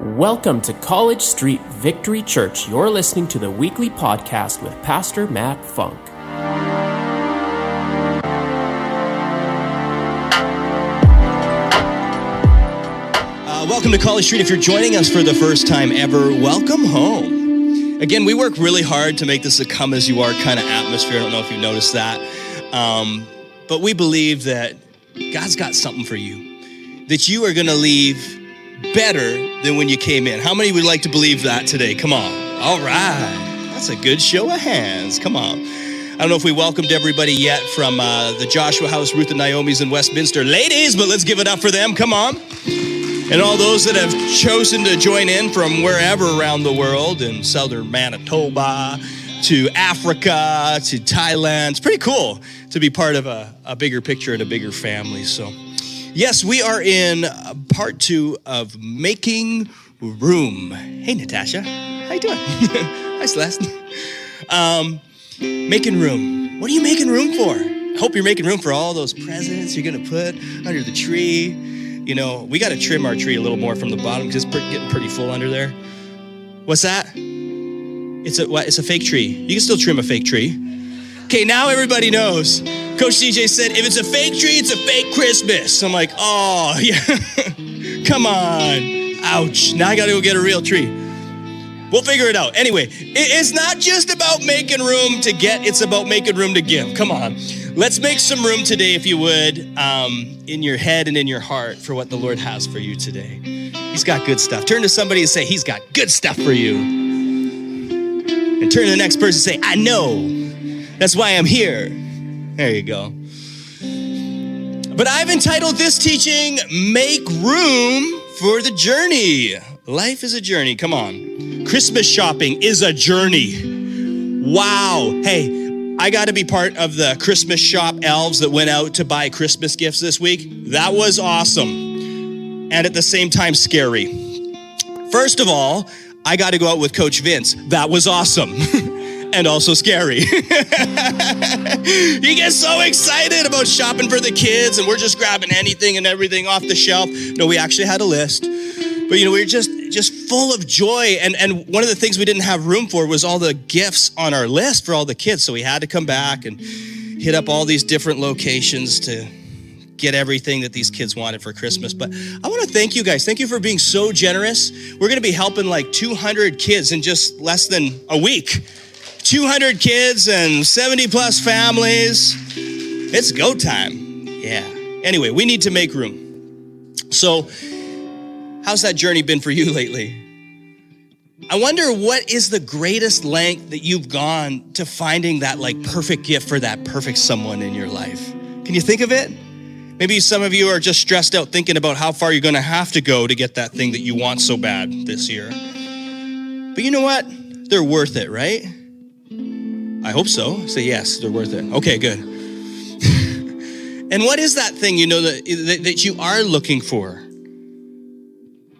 Welcome to College Street Victory Church. You're listening to the weekly podcast with Pastor Matt Funk. Uh, welcome to College Street. If you're joining us for the first time ever, welcome home. Again, we work really hard to make this a come as you are kind of atmosphere. I don't know if you've noticed that. Um, but we believe that God's got something for you, that you are going to leave better than when you came in. How many would like to believe that today? Come on. All right. That's a good show of hands. Come on. I don't know if we welcomed everybody yet from uh, the Joshua House, Ruth and Naomi's in Westminster. Ladies, but let's give it up for them. Come on. And all those that have chosen to join in from wherever around the world in southern Manitoba to Africa to Thailand. It's pretty cool to be part of a, a bigger picture and a bigger family. So, Yes, we are in part two of Making Room. Hey, Natasha. How you doing? Hi, Celeste. Um, making room. What are you making room for? I hope you're making room for all those presents you're to put under the tree. You know, we got to trim our tree a little more from the bottom because it's getting pretty full under there. What's that? It's a what? It's a fake tree. You can still trim a fake tree. Okay, now everybody knows. Coach CJ said, if it's a fake tree, it's a fake Christmas. I'm like, oh, yeah. Come on. Ouch. Now I got to go get a real tree. We'll figure it out. Anyway, it's not just about making room to get, it's about making room to give. Come on. Let's make some room today, if you would, um, in your head and in your heart for what the Lord has for you today. He's got good stuff. Turn to somebody and say, He's got good stuff for you. And turn to the next person and say, I know. That's why I'm here. There you go. But I've entitled this teaching, Make Room for the Journey. Life is a journey. Come on. Christmas shopping is a journey. Wow. Hey, I got to be part of the Christmas shop elves that went out to buy Christmas gifts this week. That was awesome. And at the same time, scary. First of all, I got to go out with Coach Vince. That was awesome. and also scary. you get so excited about shopping for the kids, and we're just grabbing anything and everything off the shelf. No, we actually had a list. But you know, we were just just full of joy. And and one of the things we didn't have room for was all the gifts on our list for all the kids. So we had to come back and hit up all these different locations to get everything that these kids wanted for Christmas. But I want to thank you guys. Thank you for being so generous. We're going to be helping like 200 kids in just less than a week. 200 kids and 70 plus families. It's go time. Yeah. Anyway, we need to make room. So, how's that journey been for you lately? I wonder what is the greatest length that you've gone to finding that like perfect gift for that perfect someone in your life. Can you think of it? Maybe some of you are just stressed out thinking about how far you're going to have to go to get that thing that you want so bad this year. But you know what? They're worth it, right? I hope so. Say yes, they're worth it. Okay, good. and what is that thing you know that, that, you are looking for?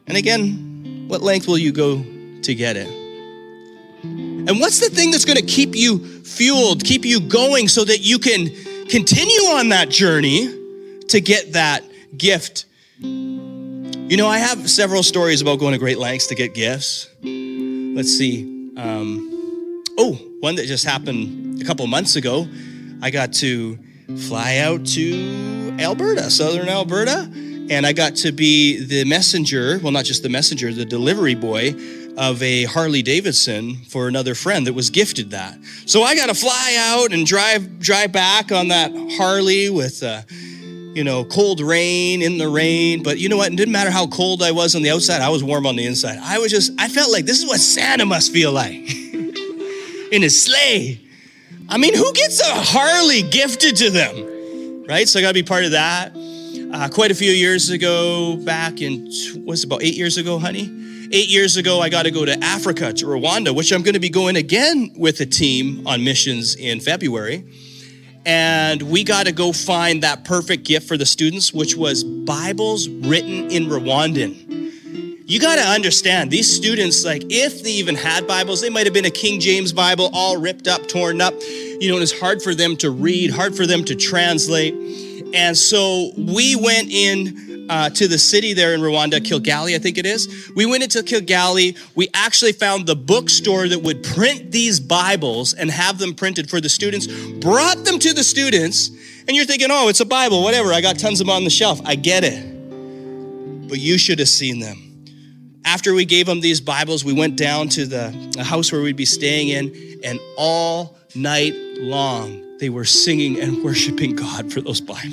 And again, what length will you go to get it? And what's the thing that's going to keep you fueled, keep you going so that you can continue on that journey to get that gift? You know, I have several stories about going to great lengths to get gifts. Let's see. Um, oh, one that just happened a couple months ago. I got to fly out to Alberta, southern Alberta, and I got to be the messenger, well, not just the messenger, the delivery boy of a Harley Davidson for another friend that was gifted that. So I got to fly out and drive drive back on that Harley with uh, you know, cold rain in the rain. But you know what? It didn't matter how cold I was on the outside, I was warm on the inside. I was just, I felt like this is what Santa must feel like. in his sleigh. I mean, who gets a Harley gifted to them? Right? So I got to be part of that. Uh, quite a few years ago, back in, what's about eight years ago, honey? Eight years ago, I got to go to Africa, to Rwanda, which I'm going to be going again with a team on missions in February. And we got to go find that perfect gift for the students, which was Bibles written in Rwandan you got to understand these students like if they even had bibles they might have been a king james bible all ripped up torn up you know it was hard for them to read hard for them to translate and so we went in uh, to the city there in Rwanda, Kilgali, I think it is. We went into Kilgali. We actually found the bookstore that would print these Bibles and have them printed for the students, brought them to the students, and you're thinking, oh, it's a Bible, whatever. I got tons of them on the shelf. I get it. But you should have seen them. After we gave them these Bibles, we went down to the, house where we'd be staying in, and all night long, they were singing and worshiping God for those Bibles.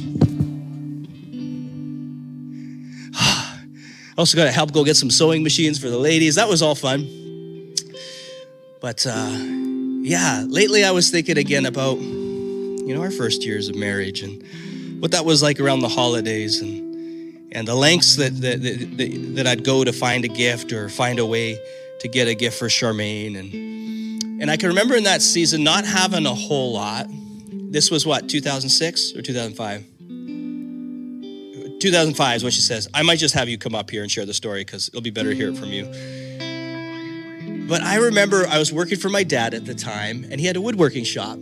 also got to help go get some sewing machines for the ladies. That was all fun. But uh, yeah, lately I was thinking again about, you know, our first years of marriage and what that was like around the holidays and and the lengths that, that, that, that I'd go to find a gift or find a way to get a gift for Charmaine. And, and I can remember in that season not having a whole lot. This was what, 2006 or 2005? 2005 is what she says. I might just have you come up here and share the story because it'll be better to hear it from you. But I remember I was working for my dad at the time, and he had a woodworking shop.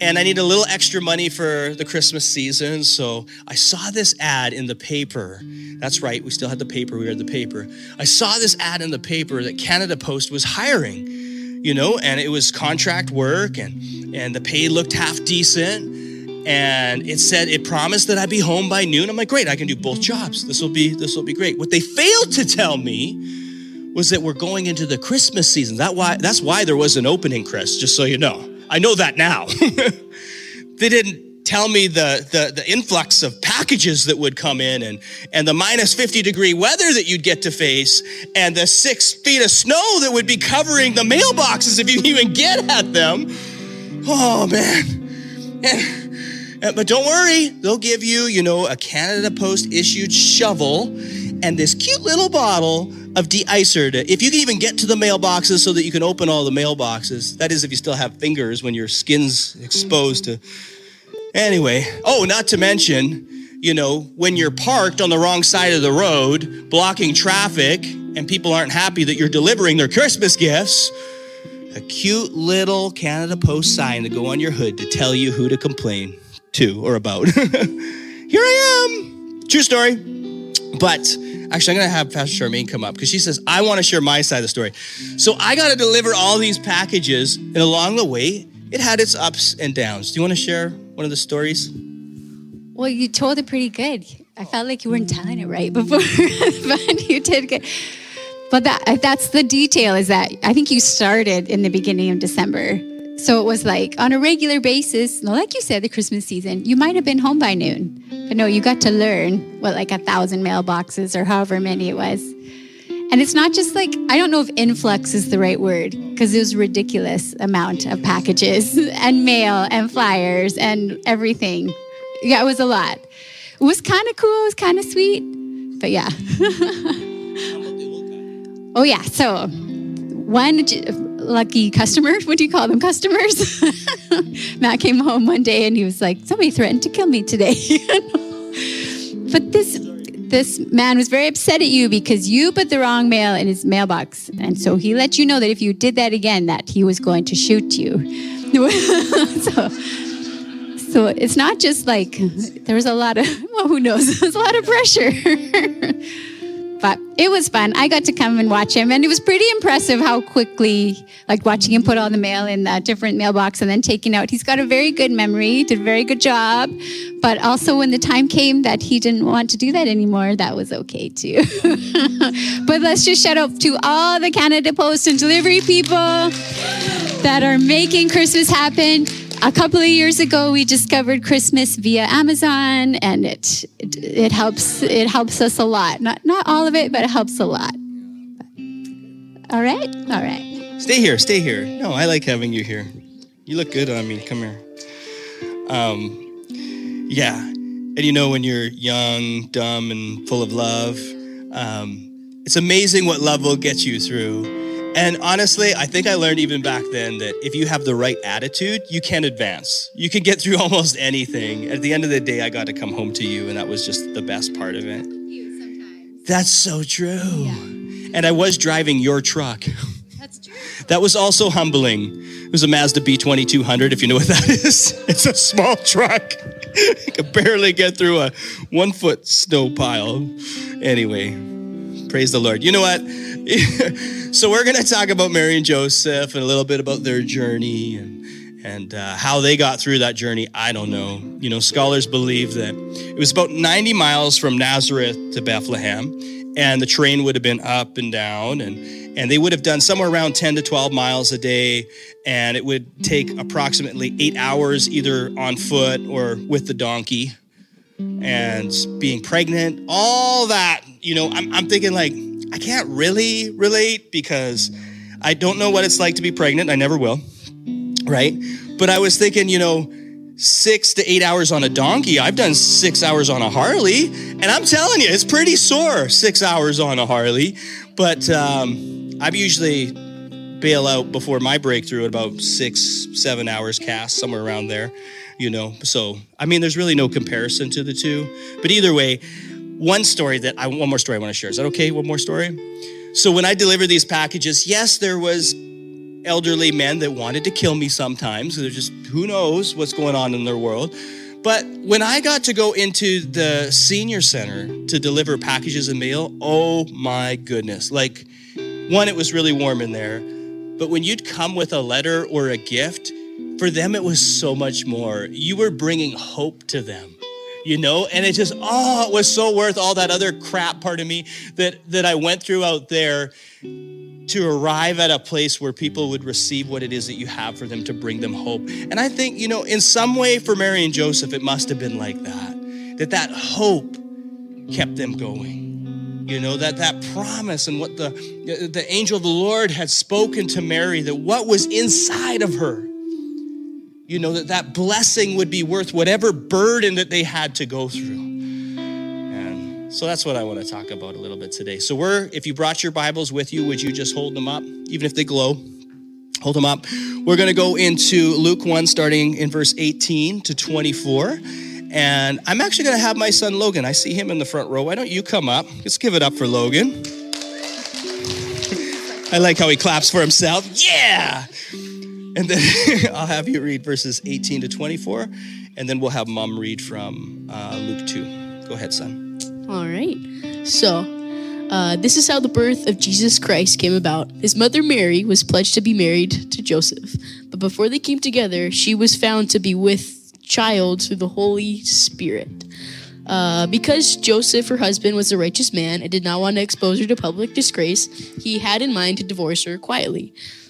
And I need a little extra money for the Christmas season. So I saw this ad in the paper. That's right, we still had the paper, we had the paper. I saw this ad in the paper that Canada Post was hiring, you know, and it was contract work and, and the pay looked half decent and it said it promised that I'd be home by noon. I'm like, great, I can do both jobs. This will be this will be great. What they failed to tell me was that we're going into the Christmas season. That why that's why there was an opening, Chris. Just so you know, I know that now. they didn't tell me the, the the influx of packages that would come in and and the minus 50 degree weather that you'd get to face and the six feet of snow that would be covering the mailboxes if you even get at them. Oh man. And, but don't worry, they'll give you, you know, a Canada Post issued shovel and this cute little bottle of de-icer to, if you can even get to the mailboxes so that you can open all the mailboxes. That is if you still have fingers when your skin's exposed to. Anyway, oh, not to mention, you know, when you're parked on the wrong side of the road, blocking traffic, and people aren't happy that you're delivering their Christmas gifts, a cute little Canada Post sign to go on your hood to tell you who to complain to or about. Here I am. True story. But actually, I'm going to have Pastor Charmaine come up because she says, I want to share my side of the story. So I got to deliver all these packages, and along the way, it had its ups and downs. Do you want to share one of the stories? Well, you told it pretty good. I felt like you weren't telling it right before, but you did good. But that, that's the detail is that I think you started in the beginning of December so it was like on a regular basis, like you said, the Christmas season, you might have been home by noon. But no, you got to learn what like a thousand mailboxes or however many it was. And it's not just like, I don't know if influx is the right word, because it was ridiculous amount of packages and mail and flyers and everything. Yeah, it was a lot. It was kind of cool, it was kind of sweet. But yeah. oh, yeah. So one lucky customer. What do you call them? Customers. Matt came home one day and he was like, "Somebody threatened to kill me today." but this this man was very upset at you because you put the wrong mail in his mailbox, and so he let you know that if you did that again, that he was going to shoot you. so. So it's not just like there was a lot of well, who knows? There's a lot of pressure. But it was fun. I got to come and watch him, and it was pretty impressive how quickly, like watching him put all the mail in the different mailbox and then taking out. He's got a very good memory, did a very good job. But also, when the time came that he didn't want to do that anymore, that was okay too. but let's just shout out to all the Canada Post and delivery people that are making Christmas happen. A couple of years ago we discovered christmas via amazon and it, it, it helps it helps us a lot. Not not all of it but it helps a lot. All right? All right. Stay here stay here. No i like having you here. You look good on me. Come here. Um yeah. And you know when you're young dumb and full of love um, it's amazing what love will get you through and honestly, I think I learned even back then that if you have the right attitude, you can advance. You can get through almost anything. At the end of the day, I got to come home to you, and that was just the best part of it. That's so true. Yeah. And I was driving your truck. That's true. That was also humbling. It was a Mazda B2200, if you know what that is. It's a small truck. could barely get through a one foot snow pile. Anyway, praise the Lord. You know what? so we're going to talk about Mary and Joseph and a little bit about their journey and and uh, how they got through that journey. I don't know. You know, scholars believe that it was about 90 miles from Nazareth to Bethlehem, and the train would have been up and down and and they would have done somewhere around 10 to 12 miles a day and it would take approximately eight hours either on foot or with the donkey and being pregnant all that you know I'm, I'm thinking like i can't really relate because i don't know what it's like to be pregnant. I never will right? But i was thinking you know six to eight hours on a donkey. I've done six hours on a harley and i'm telling you it's pretty sore six hours on a harley. But um, I usually bail out before my breakthrough at about six, seven hours cast, somewhere around there, you know. So, I mean, there's really no comparison to the two. But either way, one story that I, one more story I want to share. Is that okay? One more story? So, when I delivered these packages, yes, there was elderly men that wanted to kill me sometimes. They're just, who knows what's going on in their world. But when I got to go into the senior center to deliver packages and mail, oh my goodness. Like, one, it was really warm in there. But when you'd come with a letter or a gift, for them it was so much more. You were bringing hope to them you know? And it just oh it was so worth all that other crap part of me that that i went through out there to arrive at a place where people would receive what it is that you have for them to bring them hope. And i think you know in some way for mary and joseph it must have been like that that that hope kept them going. You know that that promise and what the the angel of the lord had spoken to mary that what was inside of her you know that that blessing would be worth whatever burden that they had to go through and so that's what i want to talk about a little bit today so we're if you brought your bibles with you would you just hold them up even if they glow hold them up we're going to go into luke 1 starting in verse 18 to 24 and I'm actually going to have my son Logan. I see him in the front row. Why don't you come up? Let's give it up for Logan. I like how he claps for himself. Yeah. And then I'll have you read verses 18 to 24, and then we'll have mom read from uh, Luke 2. Go ahead, son. All right. So, uh, this is how the birth of Jesus Christ came about. His mother Mary was pledged to be married to Joseph, but before they came together, she was found to be with child through the Holy Spirit. Uh, because Joseph, her husband, was a righteous man and did not want to expose her to public disgrace, he had in mind to divorce her quietly.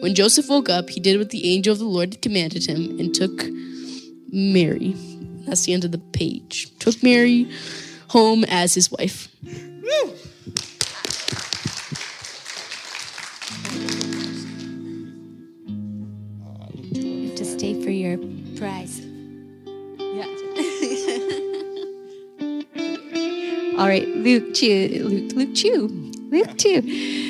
When Joseph woke up, he did what the angel of the Lord had commanded him and took Mary. That's the end of the page. Took Mary home as his wife. Woo! You have to stay for your prize. Yeah. All right, Luke 2, Luke, Luke 2, Luke 2.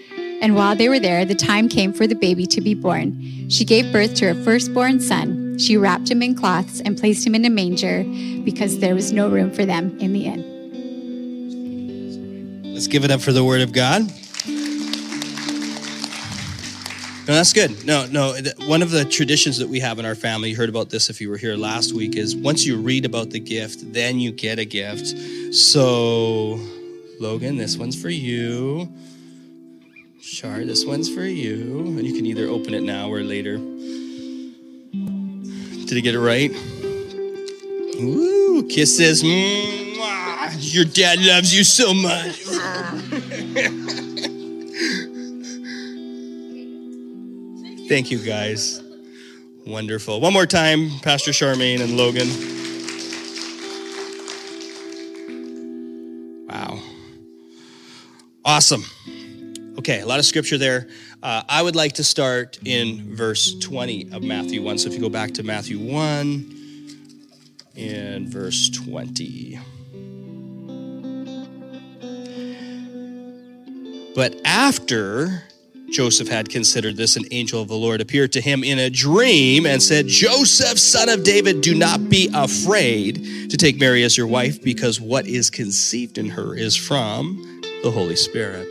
And while they were there, the time came for the baby to be born. She gave birth to her firstborn son. She wrapped him in cloths and placed him in a manger because there was no room for them in the inn. Let's give it up for the word of God. No, that's good. No, no. One of the traditions that we have in our family, you heard about this if you were here last week, is once you read about the gift, then you get a gift. So, Logan, this one's for you. Char, this one's for you. And you can either open it now or later. Did he get it right? Ooh, kisses. Mwah. ah, your dad loves you so much. Thank you, guys. Wonderful. One more time, Pastor Charmaine and Logan. Wow. Awesome. Okay, a lot of scripture there. Uh, I would like to start in verse 20 of Matthew 1. So if you go back to Matthew 1 and verse 20. But after Joseph had considered this, an angel of the Lord appeared to him in a dream and said, Joseph, son of David, do not be afraid to take Mary as your wife, because what is conceived in her is from the Holy Spirit.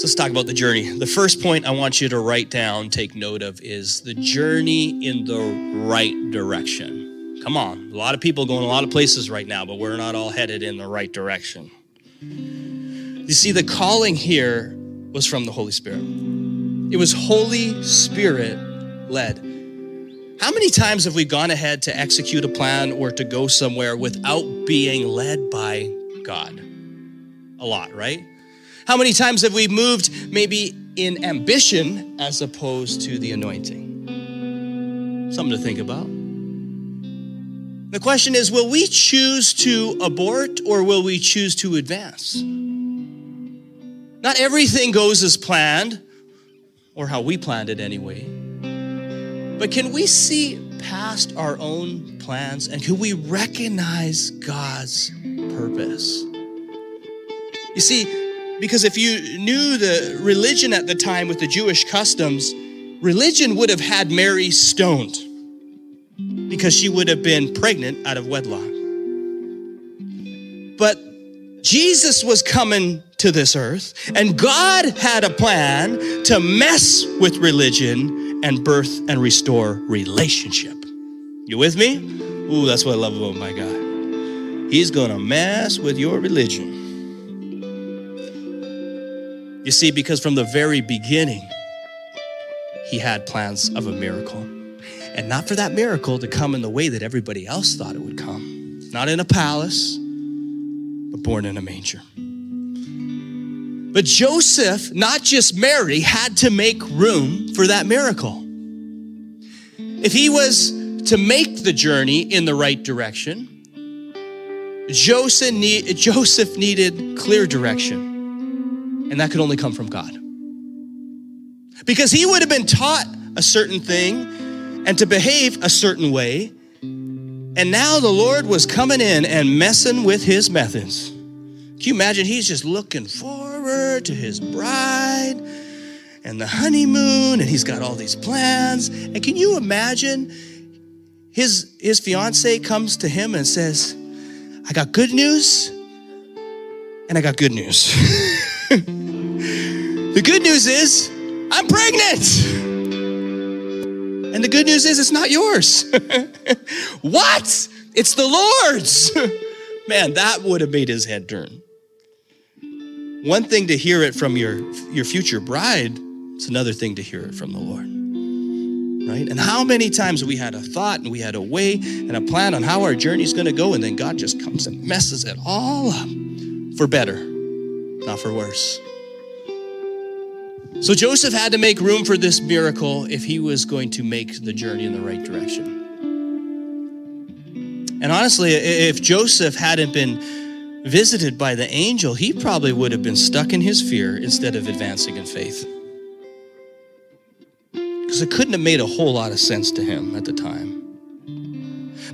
So let's talk about the journey. The first point I want you to write down, take note of, is the journey in the right direction. Come on, a lot of people going a lot of places right now, but we're not all headed in the right direction. You see, the calling here was from the Holy Spirit. It was Holy Spirit led. How many times have we gone ahead to execute a plan or to go somewhere without being led by God? A lot, right? How many times have we moved maybe in ambition as opposed to the anointing? Something to think about. The question is will we choose to abort or will we choose to advance? Not everything goes as planned, or how we planned it anyway. But can we see past our own plans and can we recognize God's purpose? You see, because if you knew the religion at the time with the Jewish customs, religion would have had Mary stoned because she would have been pregnant out of wedlock. But Jesus was coming to this earth, and God had a plan to mess with religion and birth and restore relationship. You with me? Ooh, that's what I love about my God. He's gonna mess with your religion. You see, because from the very beginning, he had plans of a miracle. And not for that miracle to come in the way that everybody else thought it would come. Not in a palace, but born in a manger. But Joseph, not just Mary, had to make room for that miracle. If he was to make the journey in the right direction, Joseph, need, Joseph needed clear direction. And that could only come from God. Because he would have been taught a certain thing and to behave a certain way. And now the Lord was coming in and messing with his methods. Can you imagine? He's just looking forward to his bride and the honeymoon, and he's got all these plans. And can you imagine his, his fiance comes to him and says, I got good news and I got good news. The good news is, I'm pregnant. And the good news is, it's not yours. what? It's the Lord's. Man, that would have made his head turn. One thing to hear it from your, your future bride, it's another thing to hear it from the Lord. Right? And how many times we had a thought and we had a way and a plan on how our journey's going to go, and then God just comes and messes it all up for better, not for worse. So Joseph had to make room for this miracle if he was going to make the journey in the right direction. And honestly, if Joseph hadn't been visited by the angel, he probably would have been stuck in his fear instead of advancing in faith. Because it couldn't have made a whole lot of sense to him at the time.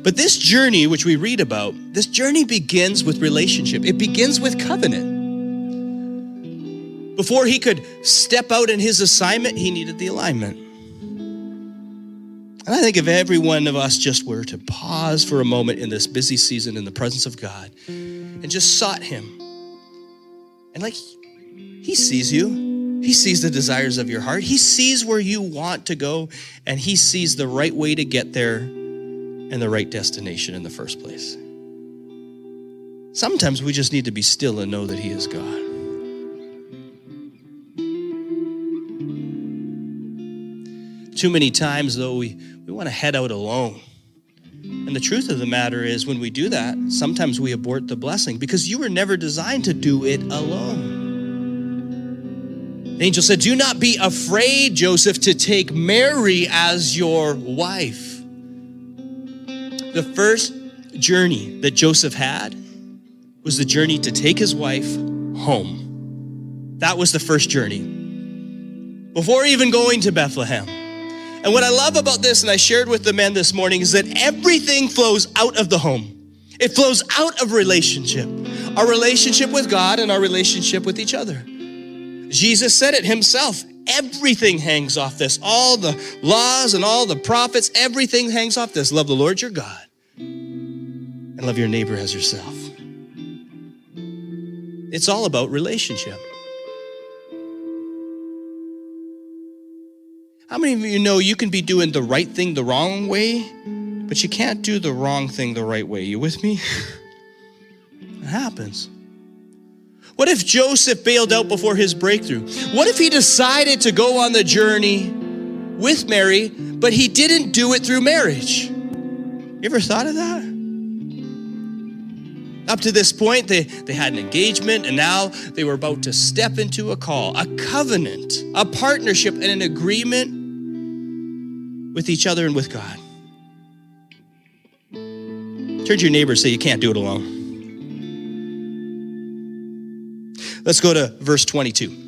But this journey, which we read about, this journey begins with relationship, it begins with covenant. Before he could step out in his assignment, he needed the alignment. And I think if every one of us just were to pause for a moment in this busy season in the presence of God and just sought Him, and like He sees you, He sees the desires of your heart, He sees where you want to go, and He sees the right way to get there and the right destination in the first place. Sometimes we just need to be still and know that He is God. Too many times, though, we, we want to head out alone. And the truth of the matter is, when we do that, sometimes we abort the blessing because you were never designed to do it alone. The angel said, Do not be afraid, Joseph, to take Mary as your wife. The first journey that Joseph had was the journey to take his wife home. That was the first journey. Before even going to Bethlehem. And what I love about this, and I shared with the men this morning, is that everything flows out of the home. It flows out of relationship, our relationship with God and our relationship with each other. Jesus said it himself. Everything hangs off this. All the laws and all the prophets, everything hangs off this. Love the Lord your God and love your neighbor as yourself. It's all about relationship. How many of you know you can be doing the right thing the wrong way, but you can't do the wrong thing the right way? You with me? it happens. What if Joseph bailed out before his breakthrough? What if he decided to go on the journey with Mary, but he didn't do it through marriage? You ever thought of that? Up to this point, they, they had an engagement, and now they were about to step into a call, a covenant, a partnership, and an agreement with each other and with God. Turn to your neighbor and say, You can't do it alone. Let's go to verse 22.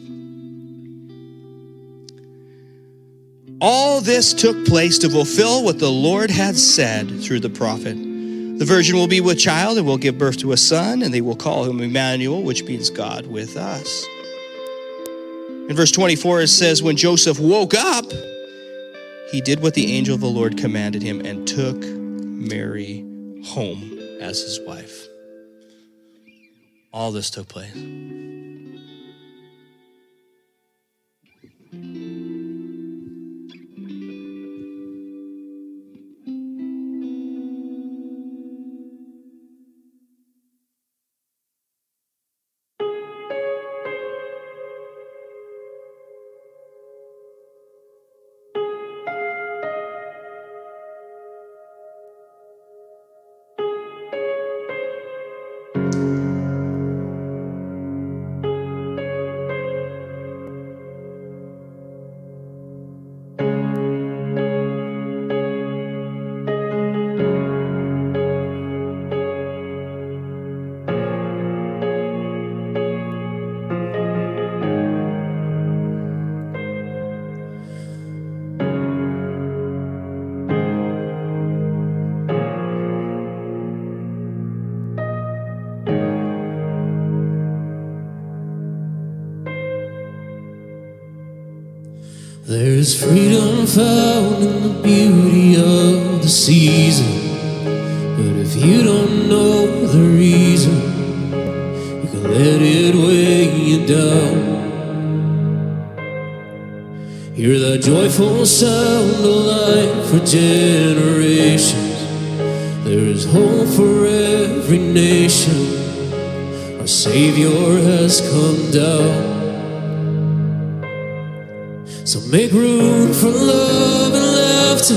All this took place to fulfill what the Lord had said through the prophet. The virgin will be with child and will give birth to a son, and they will call him Emmanuel, which means God with us. In verse 24, it says, When Joseph woke up, he did what the angel of the Lord commanded him and took Mary home as his wife. All this took place. There's freedom found in the beauty of the season. But if you don't know the reason, you can let it weigh you down. Hear the joyful sound of life for generations. There is hope for every nation. Our Savior has come down. So make room for love and laughter.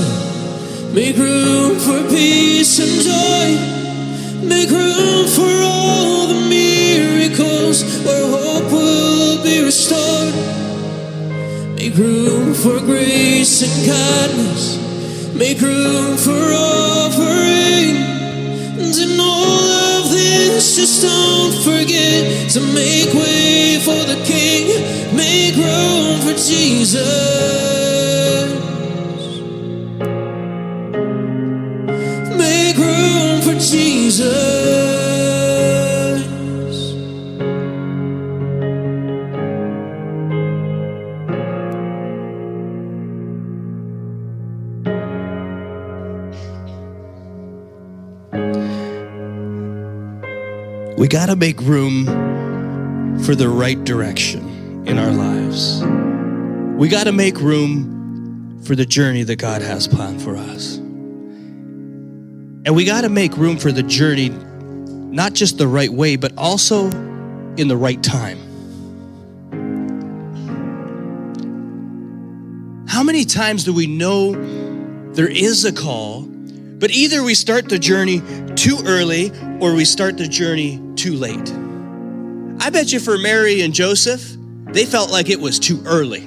Make room for peace and joy. Make room for all the miracles where hope will be restored. Make room for grace and kindness. Make room for offering. And all this, just don't forget to make way for the King. Make room for Jesus. We got to make room for the right direction in our lives. We got to make room for the journey that God has planned for us. And we got to make room for the journey, not just the right way, but also in the right time. How many times do we know there is a call, But either we start the journey too early or we start the journey too late. I bet you for Mary and Joseph, they felt like it was too early.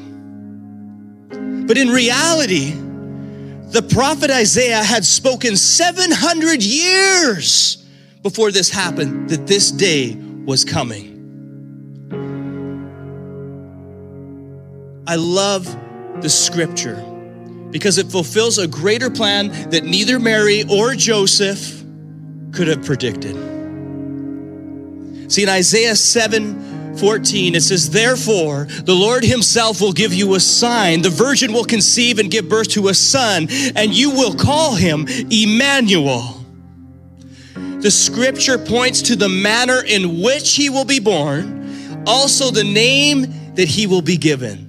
But in reality, the prophet Isaiah had spoken 700 years before this happened that this day was coming. I love the scripture because it fulfills a greater plan that neither Mary or Joseph could have predicted. See, in Isaiah 7 14, it says, Therefore, the Lord Himself will give you a sign. The virgin will conceive and give birth to a son, and you will call him Emmanuel. The scripture points to the manner in which he will be born, also the name that he will be given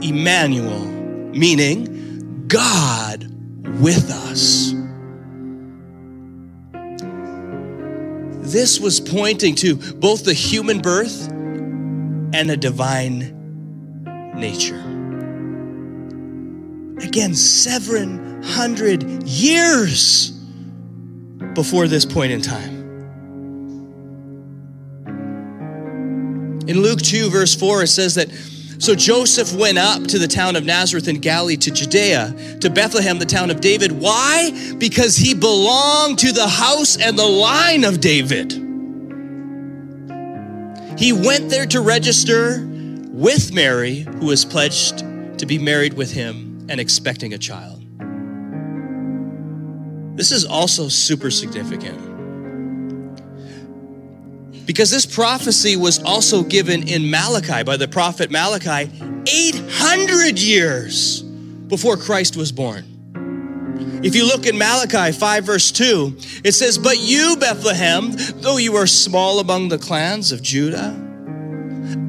Emmanuel, meaning God with us. This was pointing to both the human birth and a divine nature. Again, 700 years before this point in time. In Luke 2, verse 4, it says that so Joseph went up to the town of Nazareth in Galilee to Judea, to Bethlehem, the town of David. Why? Because he belonged to the house and the line of David. He went there to register with Mary, who was pledged to be married with him and expecting a child. This is also super significant because this prophecy was also given in Malachi by the prophet Malachi 800 years before Christ was born. If you look in Malachi 5, verse 2, it says, But you, Bethlehem, though you are small among the clans of Judah,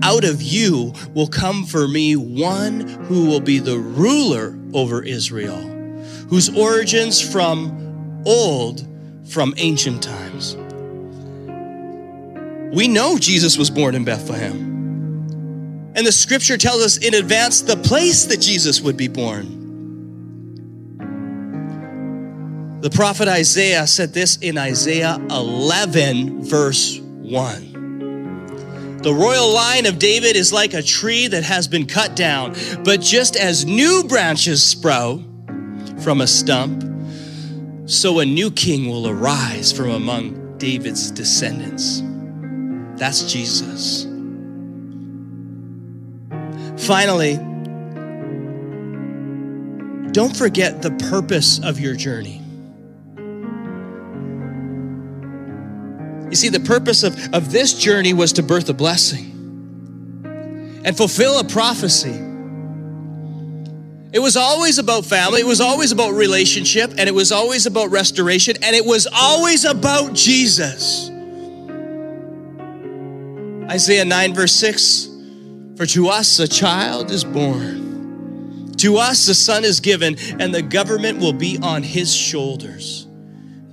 out of you will come for me one who will be the ruler over Israel, whose origins from old, from ancient times. We know Jesus was born in Bethlehem. And the scripture tells us in advance the place that Jesus would be born. The prophet Isaiah said this in Isaiah 11, verse 1. The royal line of David is like a tree that has been cut down, but just as new branches sprout from a stump, so a new king will arise from among David's descendants. That's Jesus. Finally, don't forget the purpose of your journey. You see, the purpose of, of this journey was to birth a blessing and fulfill a prophecy. It was always about family, it was always about relationship, and it was always about restoration, and it was always about Jesus. Isaiah 9, verse 6 For to us a child is born, to us a son is given, and the government will be on his shoulders.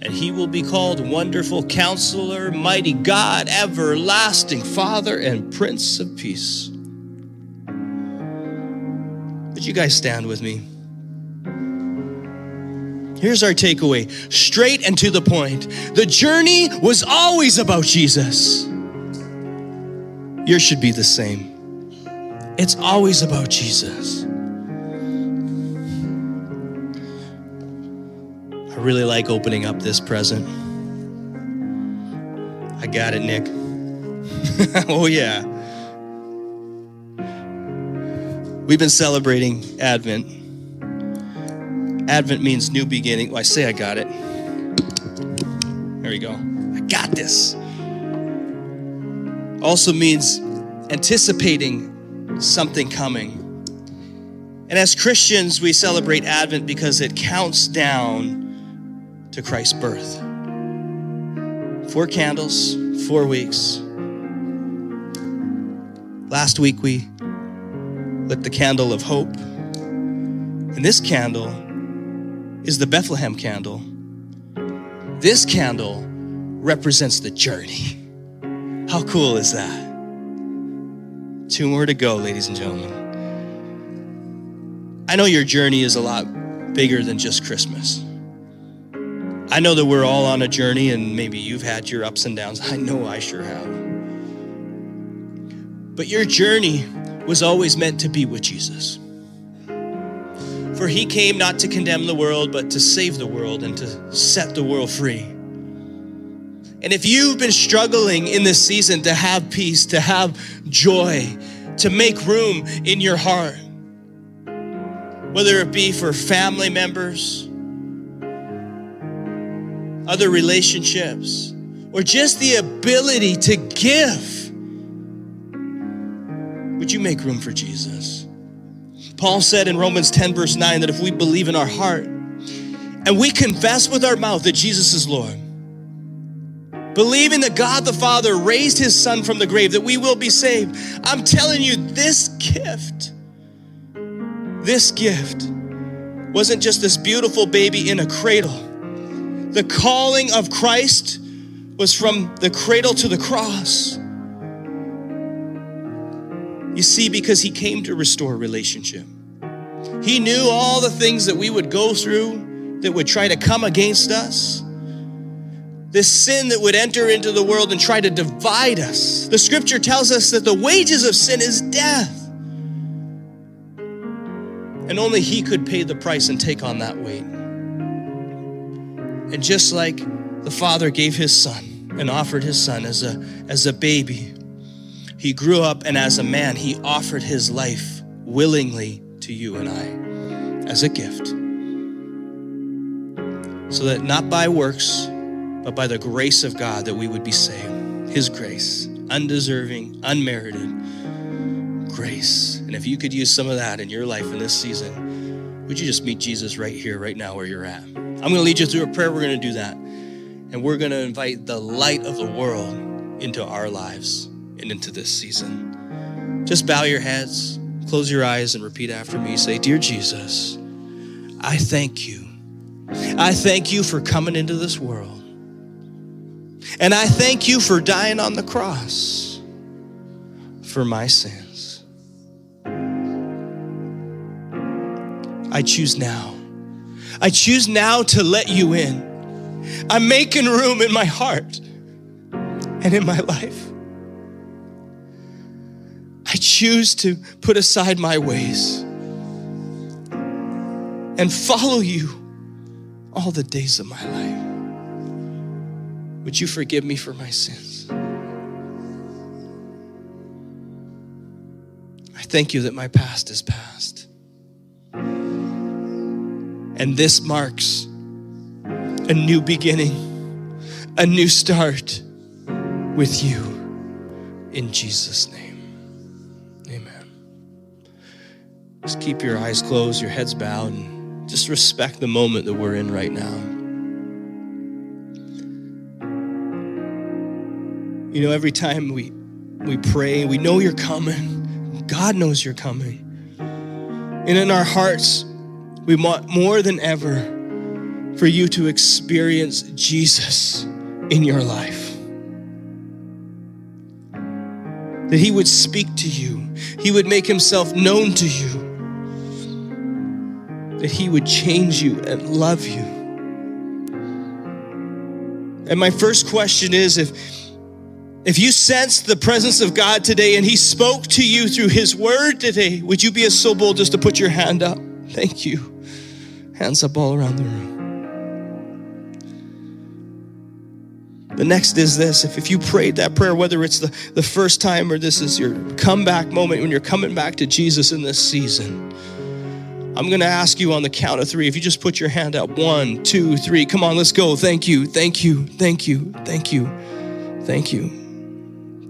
And he will be called Wonderful Counselor, Mighty God, Everlasting Father, and Prince of Peace. Would you guys stand with me? Here's our takeaway straight and to the point. The journey was always about Jesus. Yours should be the same. It's always about Jesus. I really like opening up this present. I got it, Nick. oh, yeah. We've been celebrating Advent. Advent means new beginning. Well, I say I got it. There we go. I got this also means anticipating something coming. And as Christians, we celebrate Advent because it counts down to Christ's birth. Four candles, four weeks. Last week, we lit the candle of hope. And this candle is the Bethlehem candle. This candle represents the journey. How cool is that? Two more to go, ladies and gentlemen. I know your journey is a lot bigger than just Christmas. I know that we're all on a journey, and maybe you've had your ups and downs. I know I sure have. But your journey was always meant to be with Jesus. For he came not to condemn the world, but to save the world and to set the world free. And if you've been struggling in this season to have peace, to have joy, to make room in your heart, whether it be for family members, other relationships, or just the ability to give, would you make room for Jesus? Paul said in Romans 10, verse 9, that if we believe in our heart and we confess with our mouth that Jesus is Lord, believing that God the Father raised his Son from the grave, that we will be saved. I'm telling you, this gift, this gift wasn't just this beautiful baby in a cradle. The calling of Christ was from the cradle to the cross. You see, because he came to restore relationship. He knew all the things that we would go through that would try to come against us. This sin that would enter into the world and try to divide us. The scripture tells us that the wages of sin is death. And only He could pay the price and take on that weight. And just like the Father gave His Son and offered His Son as a, as a baby, he grew up, and as a man, he offered his life willingly to you and I as a gift. So that not by works, but by the grace of God that we would be saved. His grace, undeserving, unmerited grace. And if you could use some of that in your life in this season, would you just meet Jesus right here, right now, where you're at? I'm going to lead you through a prayer. We're going to do that. And we're going to invite the light of the world into our lives and into this season. Just bow your heads, close your eyes, and repeat after me. Say, Dear Jesus, I thank you. I thank you for coming into this world. And I thank you for dying on the cross for my sins. I choose now. I choose now to let you in. I'm making room in my heart and in my life. I choose to put aside my ways and follow you all the days of my life. Would you forgive me for my sins? I thank you that my past is past. And this marks a new beginning, a new start with you in Jesus' name. Amen. Just keep your eyes closed, your heads bowed, and just respect the moment that we're in right now. You know, every time we we pray, we know you're coming. God knows you're coming. And in our hearts, we want more than ever for you to experience Jesus in your life. That he would speak to you, he would make himself known to you, that he would change you and love you. And my first question is if if you sensed the presence of God today and He spoke to you through His word today, would you be so bold just to put your hand up? Thank you. Hands up all around the room. The next is this if, if you prayed that prayer, whether it's the, the first time or this is your comeback moment when you're coming back to Jesus in this season, I'm going to ask you on the count of three. If you just put your hand up one, two, three. Come on, let's go. Thank you, thank you, thank you, thank you, thank you,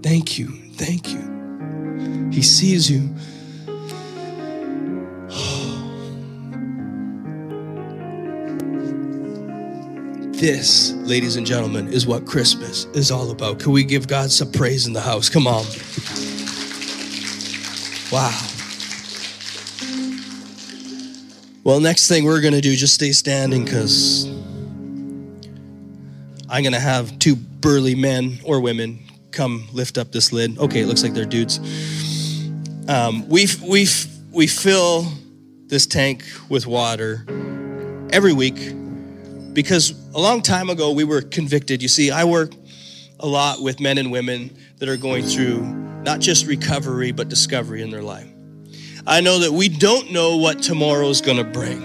thank you, thank you. He sees you. This, ladies and gentlemen, is what Christmas is all about. Can we give God some praise in the house? Come on. Wow. Well, next thing we're going to do, just stay standing because I'm going to have two burly men or women come lift up this lid. Okay, it looks like they're dudes. Um, we we we fill this tank with water every week because a long time ago we were convicted. You see, I work a lot with men and women that are going through not just recovery, but discovery in their life. I know that we don't know what tomorrow is going to bring.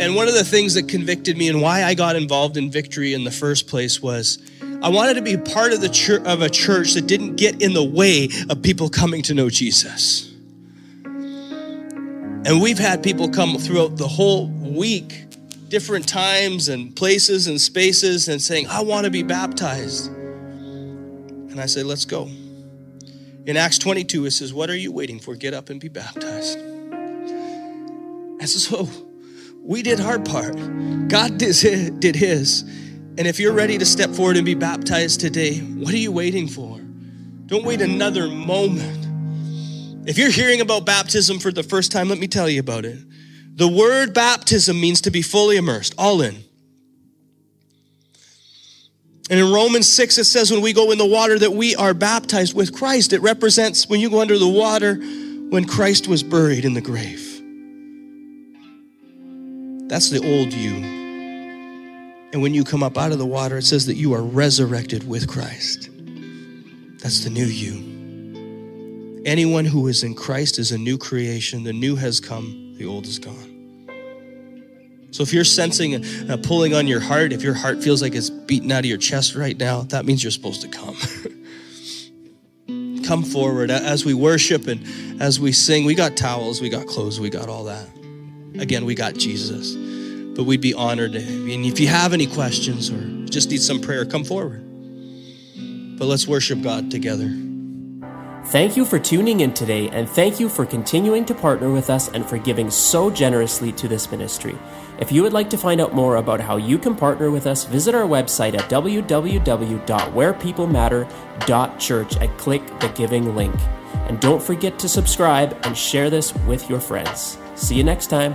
And one of the things that convicted me and why I got involved in victory in the first place was I wanted to be part of the church, of a church that didn't get in the way of people coming to know Jesus. And we've had people come throughout the whole week, different times and places and spaces, and saying, I want to be baptized. And I say, let's go. In Acts 22, it says, What are you waiting for? Get up and be baptized. And so oh, we did our part. God did his. And if you're ready to step forward and be baptized today, what are you waiting for? Don't wait another moment. If you're hearing about baptism for the first time, let me tell you about it. The word baptism means to be fully immersed, all in. And in Romans 6, it says when we go in the water that we are baptized with Christ. It represents when you go under the water when Christ was buried in the grave. That's the old you. And when you come up out of the water, it says that you are resurrected with Christ. That's the new you. Anyone who is in Christ is a new creation. The new has come, the old is gone. So if you're sensing a, a, uh, pulling on your heart, if your heart feels like it's beating out of your chest right now, that means you're supposed to come. come forward as we worship and as we sing. We got towels, we got clothes, we got all that. Again, we got Jesus. But we'd be honored. And if you have any questions or just need some prayer, come forward. But let's worship God together. Thank you for tuning in today, and thank you for continuing to partner with us and for giving so generously to this ministry. If you would like to find out more about how you can partner with us, visit our website at www.wherepeoplematter.church and click the giving link. And don't forget to subscribe and share this with your friends. See you next time.